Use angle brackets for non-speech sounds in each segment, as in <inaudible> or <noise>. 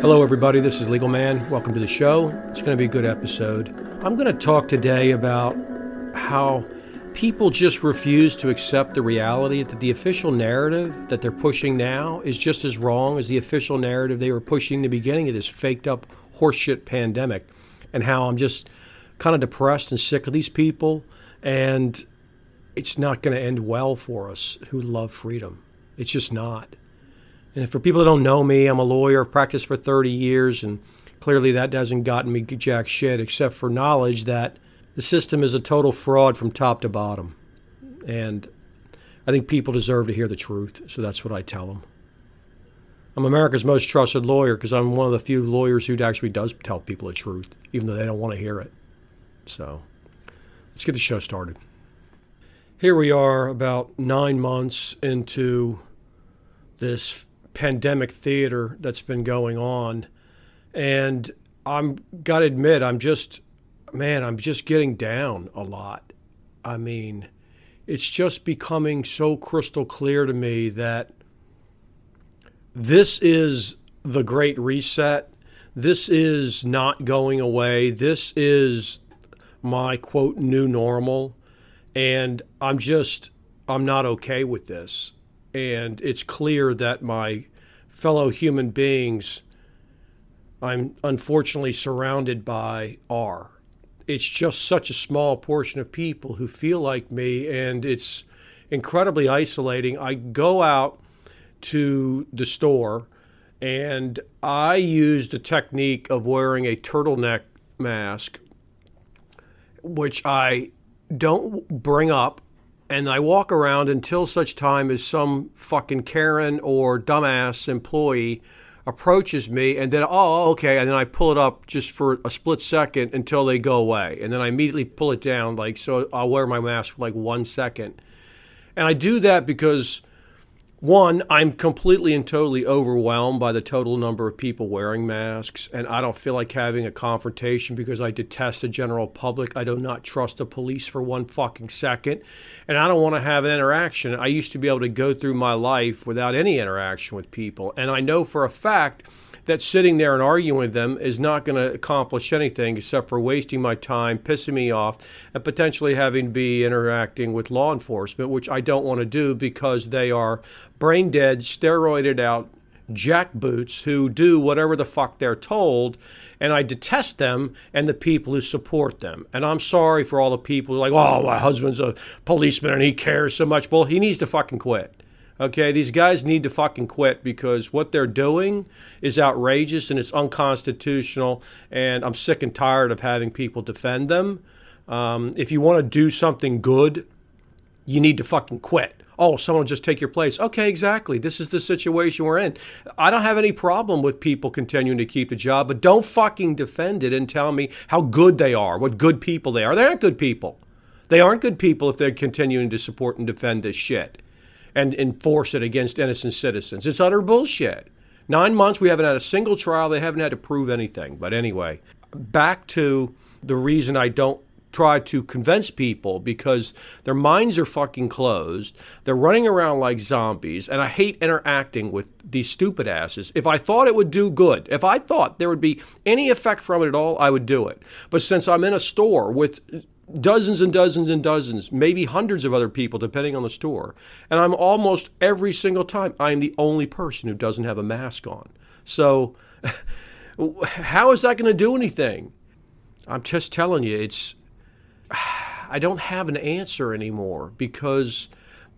Hello, everybody. This is Legal Man. Welcome to the show. It's going to be a good episode. I'm going to talk today about how people just refuse to accept the reality that the official narrative that they're pushing now is just as wrong as the official narrative they were pushing in the beginning of this faked up horseshit pandemic. And how I'm just kind of depressed and sick of these people. And it's not going to end well for us who love freedom. It's just not. And for people that don't know me, I'm a lawyer, I've practiced for 30 years, and clearly that hasn't gotten me jack shit except for knowledge that the system is a total fraud from top to bottom. And I think people deserve to hear the truth, so that's what I tell them. I'm America's most trusted lawyer because I'm one of the few lawyers who actually does tell people the truth, even though they don't want to hear it. So let's get the show started. Here we are, about nine months into this pandemic theater that's been going on. And I'm got to admit, I'm just, man, I'm just getting down a lot. I mean, it's just becoming so crystal clear to me that this is the great reset. This is not going away. This is my quote new normal. And I'm just, I'm not okay with this and it's clear that my fellow human beings I'm unfortunately surrounded by are. It's just such a small portion of people who feel like me, and it's incredibly isolating. I go out to the store and I use the technique of wearing a turtleneck mask, which I don't bring up and I walk around until such time as some fucking Karen or dumbass employee approaches me and then oh okay and then I pull it up just for a split second until they go away and then I immediately pull it down like so I'll wear my mask for like 1 second. And I do that because one, I'm completely and totally overwhelmed by the total number of people wearing masks, and I don't feel like having a confrontation because I detest the general public. I do not trust the police for one fucking second, and I don't want to have an interaction. I used to be able to go through my life without any interaction with people, and I know for a fact that sitting there and arguing with them is not going to accomplish anything except for wasting my time, pissing me off, and potentially having to be interacting with law enforcement, which I don't want to do because they are brain dead, steroided out jackboots who do whatever the fuck they're told. And I detest them and the people who support them. And I'm sorry for all the people who are like, oh, my husband's a policeman and he cares so much. Well, he needs to fucking quit. Okay, these guys need to fucking quit because what they're doing is outrageous and it's unconstitutional. And I'm sick and tired of having people defend them. Um, if you want to do something good, you need to fucking quit. Oh, someone will just take your place. Okay, exactly. This is the situation we're in. I don't have any problem with people continuing to keep the job, but don't fucking defend it and tell me how good they are, what good people they are. They aren't good people. They aren't good people if they're continuing to support and defend this shit and enforce it against innocent citizens. It's utter bullshit. Nine months, we haven't had a single trial. They haven't had to prove anything. But anyway, back to the reason I don't try to convince people because their minds are fucking closed. They're running around like zombies, and I hate interacting with these stupid asses. If I thought it would do good, if I thought there would be any effect from it at all, I would do it. But since I'm in a store with dozens and dozens and dozens, maybe hundreds of other people, depending on the store. And I'm almost every single time, I'm the only person who doesn't have a mask on. So, <laughs> how is that going to do anything? I'm just telling you, it's. <sighs> I don't have an answer anymore because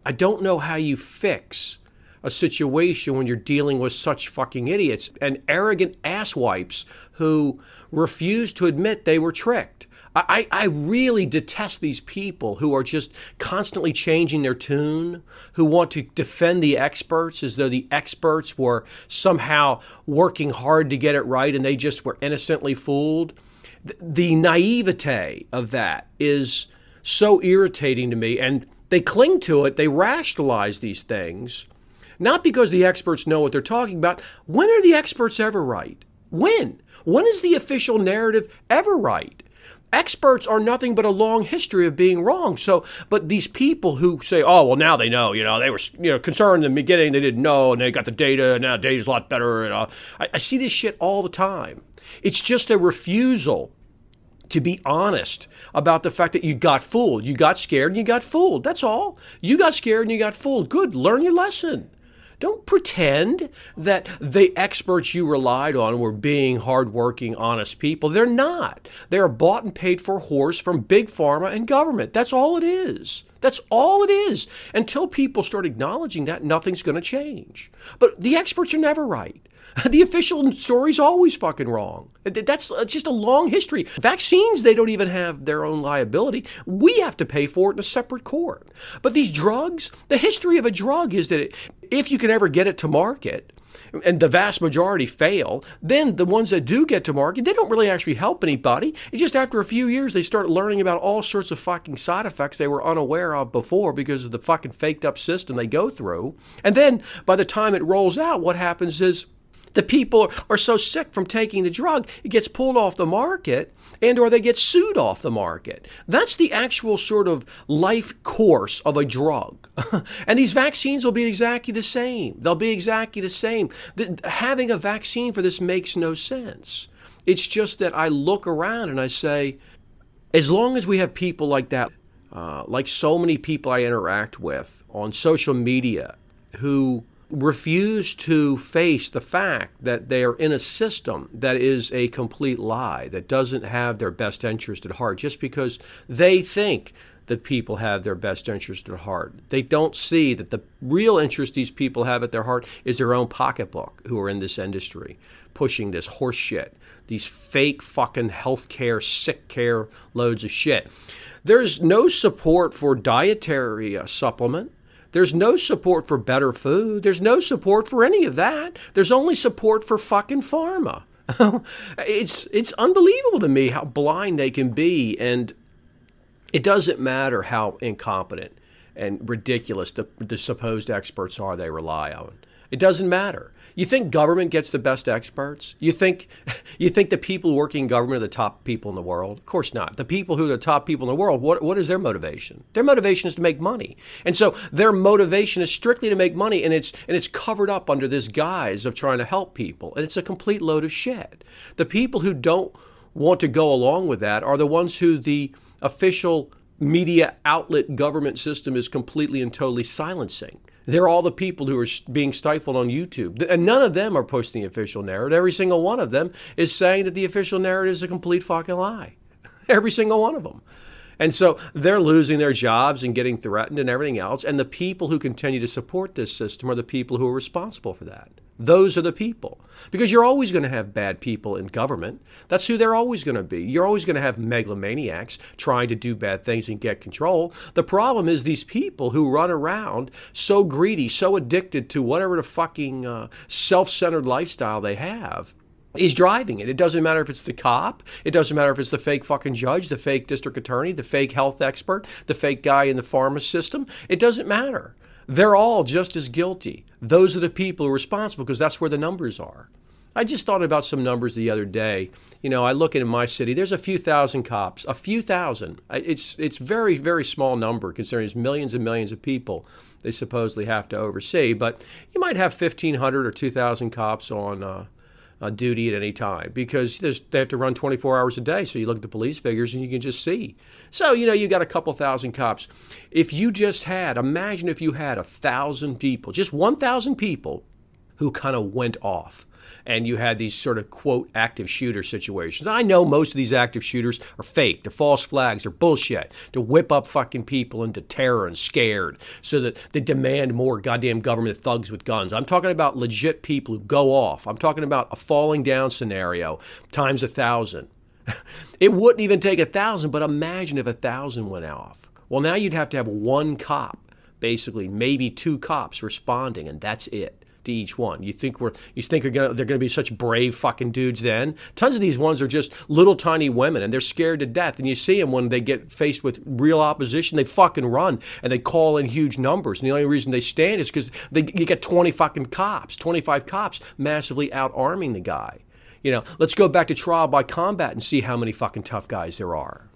I don't know how you fix a situation when you're dealing with such fucking idiots and arrogant asswipes who refuse to admit they were tricked. I, I really detest these people who are just constantly changing their tune, who want to defend the experts as though the experts were somehow working hard to get it right and they just were innocently fooled. The, the naivete of that is so irritating to me, and they cling to it, they rationalize these things, not because the experts know what they're talking about. When are the experts ever right? When? When is the official narrative ever right? Experts are nothing but a long history of being wrong. So, but these people who say, "Oh, well, now they know," you know, they were you know concerned in the beginning, they didn't know, and they got the data, and now data's a lot better. And I, I see this shit all the time. It's just a refusal to be honest about the fact that you got fooled. You got scared and you got fooled. That's all. You got scared and you got fooled. Good. Learn your lesson. Don't pretend that the experts you relied on were being hardworking, honest people. They're not. They're bought and paid for horse from big pharma and government. That's all it is. That's all it is. Until people start acknowledging that, nothing's going to change. But the experts are never right. <laughs> The official story's always fucking wrong. That's just a long history. Vaccines, they don't even have their own liability. We have to pay for it in a separate court. But these drugs, the history of a drug is that it, if you can ever get it to market, and the vast majority fail, then the ones that do get to market, they don't really actually help anybody. It's just after a few years, they start learning about all sorts of fucking side effects they were unaware of before because of the fucking faked up system they go through. And then by the time it rolls out, what happens is the people are so sick from taking the drug, it gets pulled off the market and or they get sued off the market. That's the actual sort of life course of a drug. <laughs> and these vaccines will be exactly the same. They'll be exactly the same. The, having a vaccine for this makes no sense. It's just that I look around and I say, as long as we have people like that, uh, like so many people I interact with on social media who refuse to face the fact that they are in a system that is a complete lie, that doesn't have their best interest at heart, just because they think that people have their best interest at heart. They don't see that the real interest these people have at their heart is their own pocketbook who are in this industry, pushing this horse shit, these fake fucking healthcare, sick care loads of shit. There's no support for dietary uh, supplement. There's no support for better food. There's no support for any of that. There's only support for fucking pharma. <laughs> it's it's unbelievable to me how blind they can be and it doesn't matter how incompetent and ridiculous the, the supposed experts are they rely on. It doesn't matter. You think government gets the best experts? You think <laughs> you think the people working in government are the top people in the world? Of course not. The people who are the top people in the world, what, what is their motivation? Their motivation is to make money. And so their motivation is strictly to make money and it's and it's covered up under this guise of trying to help people. And it's a complete load of shit. The people who don't want to go along with that are the ones who the official media outlet government system is completely and totally silencing. They're all the people who are being stifled on YouTube. And none of them are posting the official narrative. Every single one of them is saying that the official narrative is a complete fucking lie. <laughs> Every single one of them. And so they're losing their jobs and getting threatened and everything else. And the people who continue to support this system are the people who are responsible for that. Those are the people. Because you're always going to have bad people in government. That's who they're always going to be. You're always going to have megalomaniacs trying to do bad things and get control. The problem is these people who run around so greedy, so addicted to whatever the fucking uh, self centered lifestyle they have is driving it. It doesn't matter if it's the cop, it doesn't matter if it's the fake fucking judge, the fake district attorney, the fake health expert, the fake guy in the pharma system. It doesn't matter. They're all just as guilty. Those are the people who are responsible because that's where the numbers are. I just thought about some numbers the other day. You know, I look at in my city, there's a few thousand cops, a few thousand. It's it's very very small number considering there's millions and millions of people they supposedly have to oversee. But you might have 1,500 or 2,000 cops on uh, uh, duty at any time because they have to run 24 hours a day. So you look at the police figures and you can just see. So, you know, you got a couple thousand cops. If you just had, imagine if you had a thousand people, just 1,000 people who kind of went off and you had these sort of quote active shooter situations. I know most of these active shooters are fake. They're false flags. They're bullshit to whip up fucking people into terror and scared so that they demand more goddamn government thugs with guns. I'm talking about legit people who go off. I'm talking about a falling down scenario times a thousand. <laughs> it wouldn't even take a thousand, but imagine if a thousand went off. Well, now you'd have to have one cop, basically, maybe two cops responding, and that's it to each one. You think we're you think they're gonna, they're going to be such brave fucking dudes then? Tons of these ones are just little tiny women and they're scared to death. And you see them when they get faced with real opposition, they fucking run and they call in huge numbers. And the only reason they stand is because they you get 20 fucking cops, 25 cops massively out arming the guy. You know, let's go back to trial by combat and see how many fucking tough guys there are.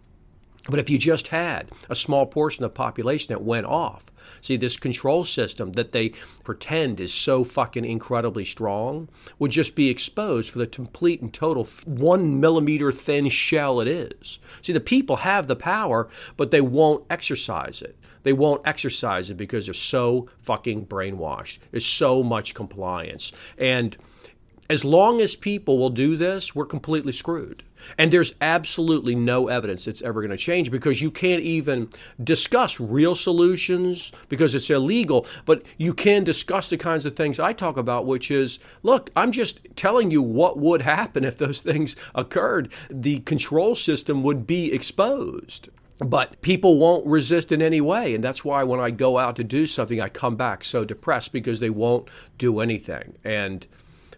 But if you just had a small portion of the population that went off, see, this control system that they pretend is so fucking incredibly strong would just be exposed for the complete and total one millimeter thin shell it is. See, the people have the power, but they won't exercise it. They won't exercise it because they're so fucking brainwashed. There's so much compliance. And as long as people will do this, we're completely screwed. And there's absolutely no evidence it's ever going to change because you can't even discuss real solutions because it's illegal. But you can discuss the kinds of things I talk about, which is look, I'm just telling you what would happen if those things occurred. The control system would be exposed. But people won't resist in any way. And that's why when I go out to do something, I come back so depressed because they won't do anything. And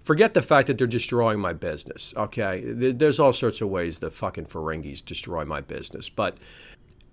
forget the fact that they're destroying my business. Okay, there's all sorts of ways the fucking Ferengis destroy my business, but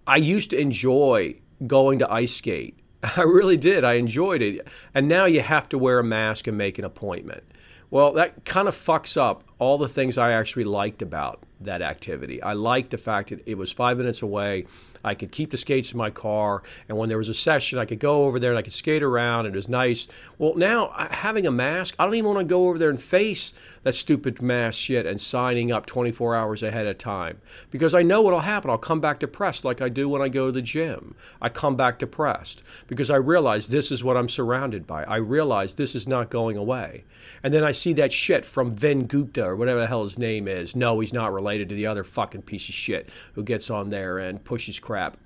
I used to enjoy going to ice skate. <laughs> I really did. I enjoyed it. And now you have to wear a mask and make an appointment. Well, that kind of fucks up all the things I actually liked about that activity. I liked the fact that it was five minutes away. I could keep the skates in my car, and when there was a session, I could go over there and I could skate around, and it was nice. Well, now having a mask, I don't even want to go over there and face that stupid mask shit and signing up 24 hours ahead of time because I know what'll happen. I'll come back depressed like I do when I go to the gym. I come back depressed because I realize this is what I'm surrounded by. I realize this is not going away. And then I see that shit from Vin Gupta or whatever the hell his name is. No, he's not related to the other fucking piece of shit who gets on there and pushes crap.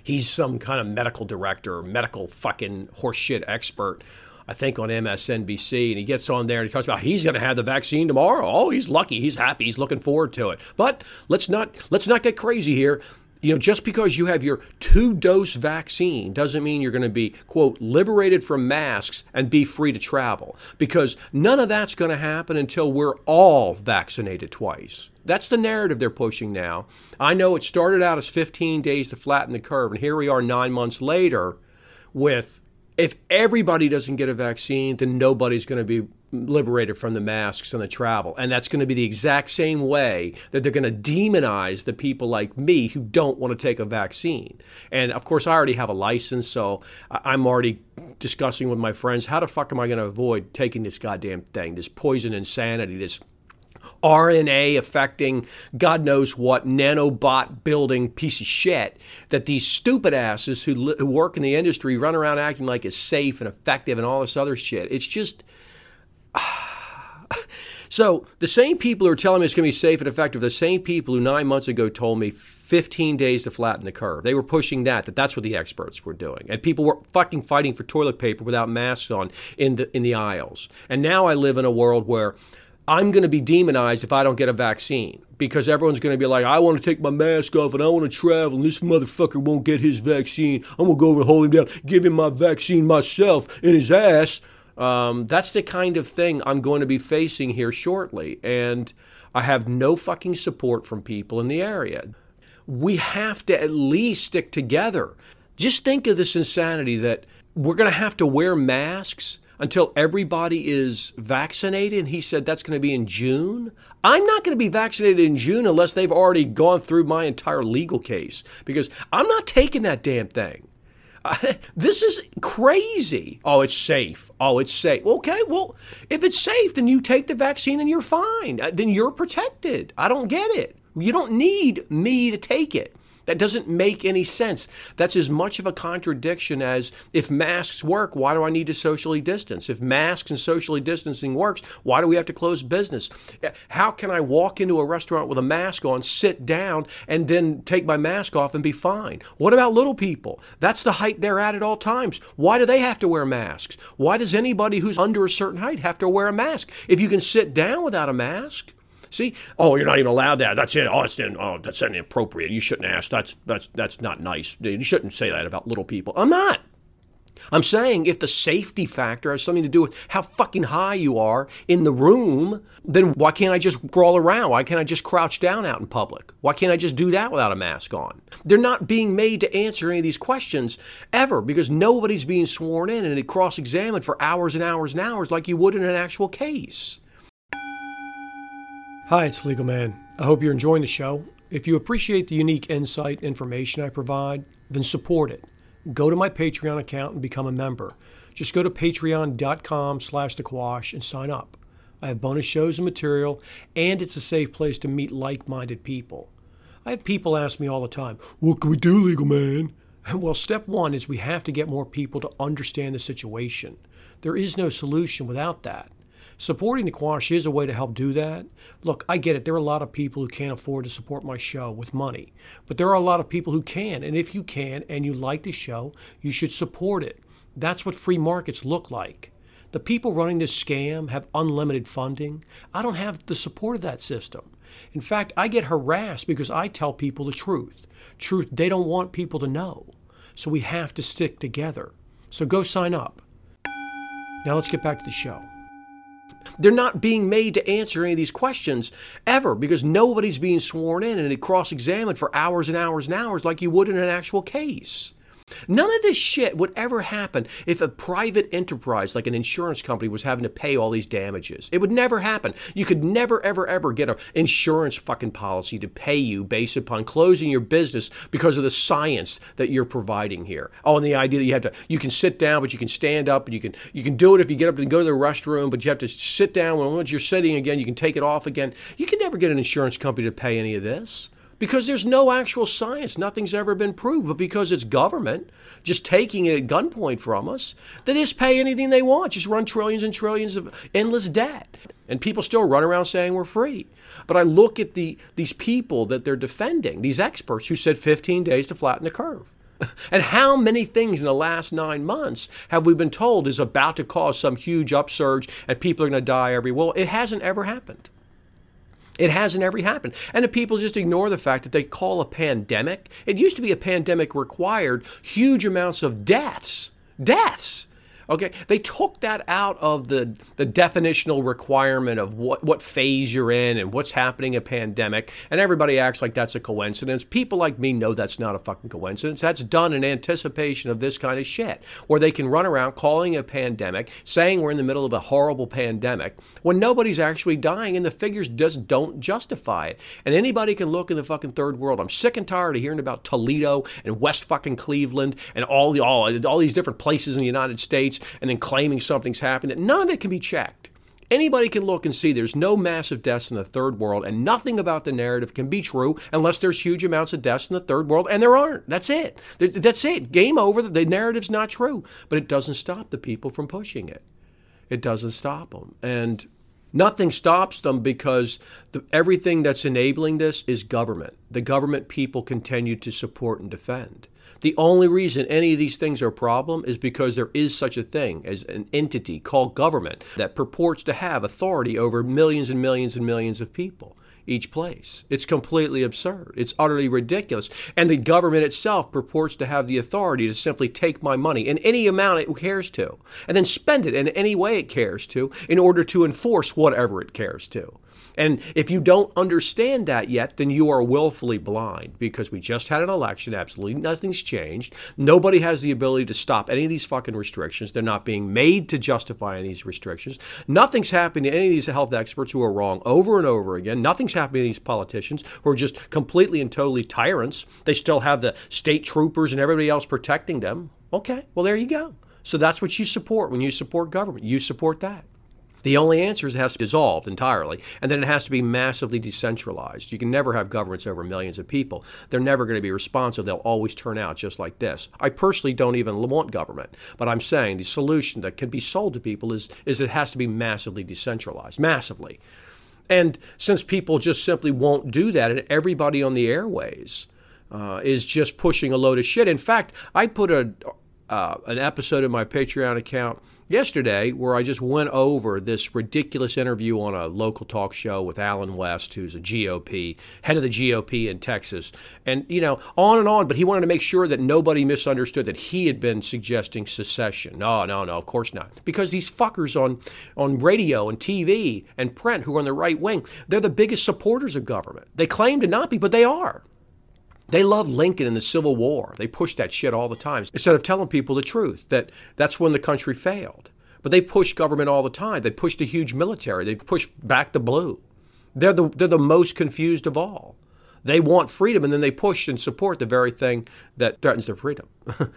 He's some kind of medical director, medical fucking horseshit expert I think on MSNBC, and he gets on there and he talks about he's going to have the vaccine tomorrow. Oh, he's lucky, he's happy, he's looking forward to it. But let's not let's not get crazy here. You know, just because you have your two dose vaccine doesn't mean you're going to be, quote, liberated from masks and be free to travel. Because none of that's going to happen until we're all vaccinated twice. That's the narrative they're pushing now. I know it started out as 15 days to flatten the curve, and here we are nine months later with if everybody doesn't get a vaccine, then nobody's going to be liberated from the masks and the travel. And that's going to be the exact same way that they're going to demonize the people like me who don't want to take a vaccine. And of course, I already have a license, so I'm already discussing with my friends how the fuck am I going to avoid taking this goddamn thing, this poison insanity, this RNA affecting God knows what nanobot building piece of shit that these stupid asses who, li- who work in the industry run around acting like it's safe and effective and all this other shit. It's just. <sighs> so the same people who are telling me it's going to be safe and effective, the same people who nine months ago told me 15 days to flatten the curve. They were pushing that, that that's what the experts were doing. And people were fucking fighting for toilet paper without masks on in the, in the aisles. And now I live in a world where I'm going to be demonized if I don't get a vaccine because everyone's going to be like, I want to take my mask off and I want to travel, and this motherfucker won't get his vaccine. I'm going to go over and hold him down, give him my vaccine myself in his ass. Um, that's the kind of thing I'm going to be facing here shortly. And I have no fucking support from people in the area. We have to at least stick together. Just think of this insanity that we're going to have to wear masks until everybody is vaccinated. And he said that's going to be in June. I'm not going to be vaccinated in June unless they've already gone through my entire legal case because I'm not taking that damn thing. <laughs> this is crazy. Oh, it's safe. Oh, it's safe. Okay, well, if it's safe, then you take the vaccine and you're fine. Then you're protected. I don't get it. You don't need me to take it. That doesn't make any sense. That's as much of a contradiction as if masks work, why do I need to socially distance? If masks and socially distancing works, why do we have to close business? How can I walk into a restaurant with a mask on, sit down, and then take my mask off and be fine? What about little people? That's the height they're at at all times. Why do they have to wear masks? Why does anybody who's under a certain height have to wear a mask? If you can sit down without a mask, See, oh, you're not even allowed that. That's it. Oh, it's in, oh, that's inappropriate. You shouldn't ask. That's that's that's not nice. You shouldn't say that about little people. I'm not. I'm saying if the safety factor has something to do with how fucking high you are in the room, then why can't I just crawl around? Why can't I just crouch down out in public? Why can't I just do that without a mask on? They're not being made to answer any of these questions ever because nobody's being sworn in and cross examined for hours and hours and hours like you would in an actual case. Hi, it's Legal Man. I hope you're enjoying the show. If you appreciate the unique insight information I provide, then support it. Go to my Patreon account and become a member. Just go to patreon.com slash thequash and sign up. I have bonus shows and material, and it's a safe place to meet like-minded people. I have people ask me all the time, what can we do, legal man? <laughs> Well, step one is we have to get more people to understand the situation. There is no solution without that. Supporting the Quash is a way to help do that. Look, I get it. There are a lot of people who can't afford to support my show with money, but there are a lot of people who can. And if you can and you like the show, you should support it. That's what free markets look like. The people running this scam have unlimited funding. I don't have the support of that system. In fact, I get harassed because I tell people the truth. Truth they don't want people to know. So we have to stick together. So go sign up. Now let's get back to the show. They're not being made to answer any of these questions ever because nobody's being sworn in and cross examined for hours and hours and hours like you would in an actual case. None of this shit would ever happen if a private enterprise like an insurance company was having to pay all these damages. It would never happen. You could never, ever, ever get an insurance fucking policy to pay you based upon closing your business because of the science that you're providing here. Oh, and the idea that you have to, you can sit down, but you can stand up, and you can, you can do it if you get up and go to the restroom, but you have to sit down. Once you're sitting again, you can take it off again. You can never get an insurance company to pay any of this because there's no actual science. Nothing's ever been proved. But because it's government just taking it at gunpoint from us, they just pay anything they want, just run trillions and trillions of endless debt. And people still run around saying we're free. But I look at the these people that they're defending, these experts who said 15 days to flatten the curve. <laughs> And how many things in the last nine months have we been told is about to cause some huge upsurge and people are going to die every? Well, it hasn't ever happened. It hasn't ever happened. And the people just ignore the fact that they call a pandemic, it used to be a pandemic required huge amounts of deaths. Deaths. Okay, they took that out of the, the definitional requirement of what, what phase you're in and what's happening in a pandemic, and everybody acts like that's a coincidence. People like me know that's not a fucking coincidence. That's done in anticipation of this kind of shit, where they can run around calling a pandemic, saying we're in the middle of a horrible pandemic, when nobody's actually dying, and the figures just don't justify it. And anybody can look in the fucking third world. I'm sick and tired of hearing about Toledo and West fucking Cleveland and all the all, all these different places in the United States and then claiming something's happened, that none of it can be checked. Anybody can look and see there's no massive deaths in the third world, and nothing about the narrative can be true unless there's huge amounts of deaths in the third world, and there aren't. That's it. That's it. Game over. The narrative's not true. But it doesn't stop the people from pushing it. It doesn't stop them. And nothing stops them because the, everything that's enabling this is government. The government people continue to support and defend. The only reason any of these things are a problem is because there is such a thing as an entity called government that purports to have authority over millions and millions and millions of people each place. It's completely absurd. It's utterly ridiculous. And the government itself purports to have the authority to simply take my money in any amount it cares to and then spend it in any way it cares to in order to enforce whatever it cares to. And if you don't understand that yet, then you are willfully blind because we just had an election. Absolutely nothing's changed. Nobody has the ability to stop any of these fucking restrictions. They're not being made to justify any of these restrictions. Nothing's happened to any of these health experts who are wrong over and over again. Nothing's happened to these politicians who are just completely and totally tyrants. They still have the state troopers and everybody else protecting them. Okay, well, there you go. So that's what you support when you support government. You support that. The only answer is it has to be dissolved entirely, and then it has to be massively decentralized. You can never have governments over millions of people. They're never going to be responsive. They'll always turn out just like this. I personally don't even want government, but I'm saying the solution that can be sold to people is, is it has to be massively decentralized, massively. And since people just simply won't do that, and everybody on the airways uh, is just pushing a load of shit. In fact, I put a uh, an episode in my Patreon account yesterday where I just went over this ridiculous interview on a local talk show with Allen West, who's a GOP, head of the GOP in Texas. And, you know, on and on, but he wanted to make sure that nobody misunderstood that he had been suggesting secession. No, no, no, of course not. Because these fuckers on, on radio and TV and print who are on the right wing, they're the biggest supporters of government. They claim to not be, but they are. They love Lincoln and the Civil War. They push that shit all the time instead of telling people the truth that that's when the country failed. But they push government all the time. They push the huge military. They push back the blue. They're the, they're the most confused of all. They want freedom and then they push and support the very thing that threatens their freedom. <laughs>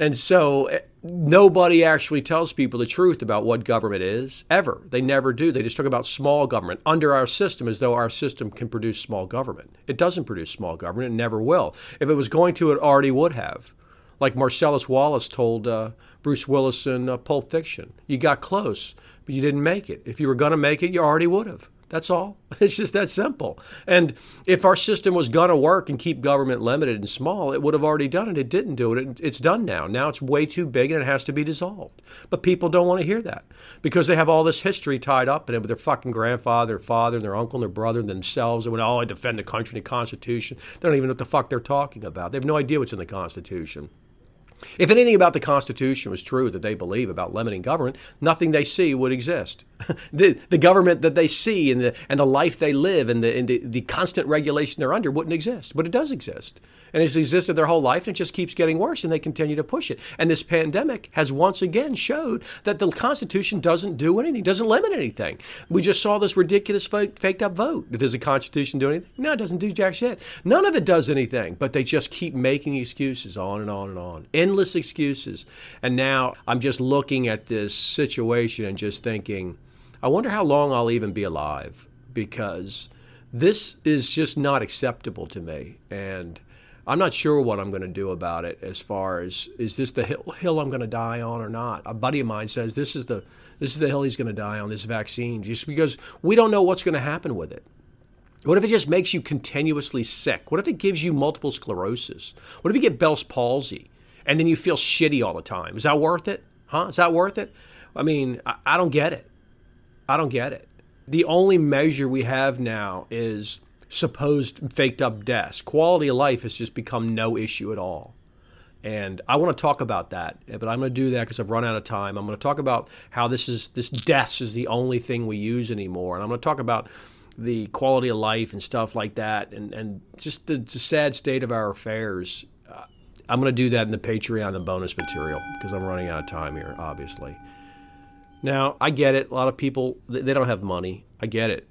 and so eh, nobody actually tells people the truth about what government is ever. They never do. They just talk about small government under our system as though our system can produce small government. It doesn't produce small government. It never will. If it was going to, it already would have. Like Marcellus Wallace told uh, Bruce Willis in uh, Pulp Fiction, you got close, but you didn't make it. If you were going to make it, you already would have. That's all. <laughs> It's just that simple. And if our system was going to work and keep government limited and small, it would have already done it. It didn't do it. It's done now. Now it's way too big and it has to be dissolved. But people don't want to hear that because they have all this history tied up in it with their fucking grandfather, their father, and their uncle, and their brother, and themselves. And when, oh, I defend the country and the Constitution, they don't even know what the fuck they're talking about. They have no idea what's in the Constitution. If anything about the Constitution was true that they believe about limiting government, nothing they see would exist. <laughs> the, the government that they see and the, and the life they live and, the, and the, the constant regulation they're under wouldn't exist. But it does exist. And it's existed their whole life and it just keeps getting worse and they continue to push it. And this pandemic has once again showed that the Constitution doesn't do anything, doesn't limit anything. We just saw this ridiculous fake, faked up vote. Does the Constitution do anything? No, it doesn't do jack shit. None of it does anything, but they just keep making excuses on and on and on. Endless excuses. And now I'm just looking at this situation and just thinking, I wonder how long I'll even be alive because this is just not acceptable to me. And I'm not sure what I'm going to do about it as far as is this the hill, hill I'm going to die on or not. A buddy of mine says this is the this is the hill he's going to die on this vaccine just because we don't know what's going to happen with it. What if it just makes you continuously sick? What if it gives you multiple sclerosis? What if you get Bell's palsy and then you feel shitty all the time? Is that worth it? Huh? Is that worth it? I mean, I, I don't get it. I don't get it. The only measure we have now is supposed faked up deaths. Quality of life has just become no issue at all. And I want to talk about that, but I'm going to do that because I've run out of time. I'm going to talk about how this is this deaths is the only thing we use anymore, and I'm going to talk about the quality of life and stuff like that, and and just the, the sad state of our affairs. Uh, I'm going to do that in the Patreon, the bonus material, because I'm running out of time here, obviously. Now, I get it. A lot of people, they don't have money. I get it.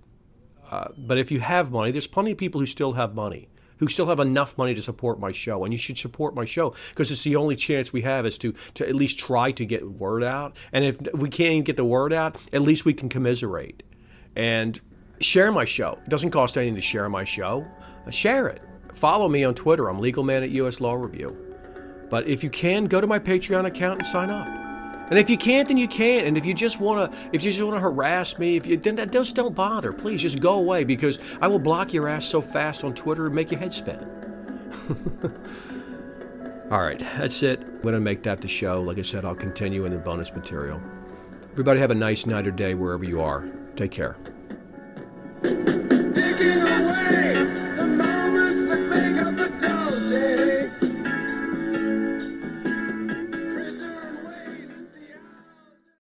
Uh, but if you have money, there's plenty of people who still have money, who still have enough money to support my show. And you should support my show because it's the only chance we have is to, to at least try to get word out. And if we can't even get the word out, at least we can commiserate. And share my show. It doesn't cost anything to share my show. Uh, share it. Follow me on Twitter. I'm Legal Man at US Law Review. But if you can, go to my Patreon account and sign up. And if you can't, then you can't. And if you just want to, if you just want to harass me, if you then just don't bother. Please just go away because I will block your ass so fast on Twitter and make your head spin. <laughs> All right, that's it. I'm to make that the show. Like I said, I'll continue in the bonus material. Everybody have a nice night or day wherever you are. Take care.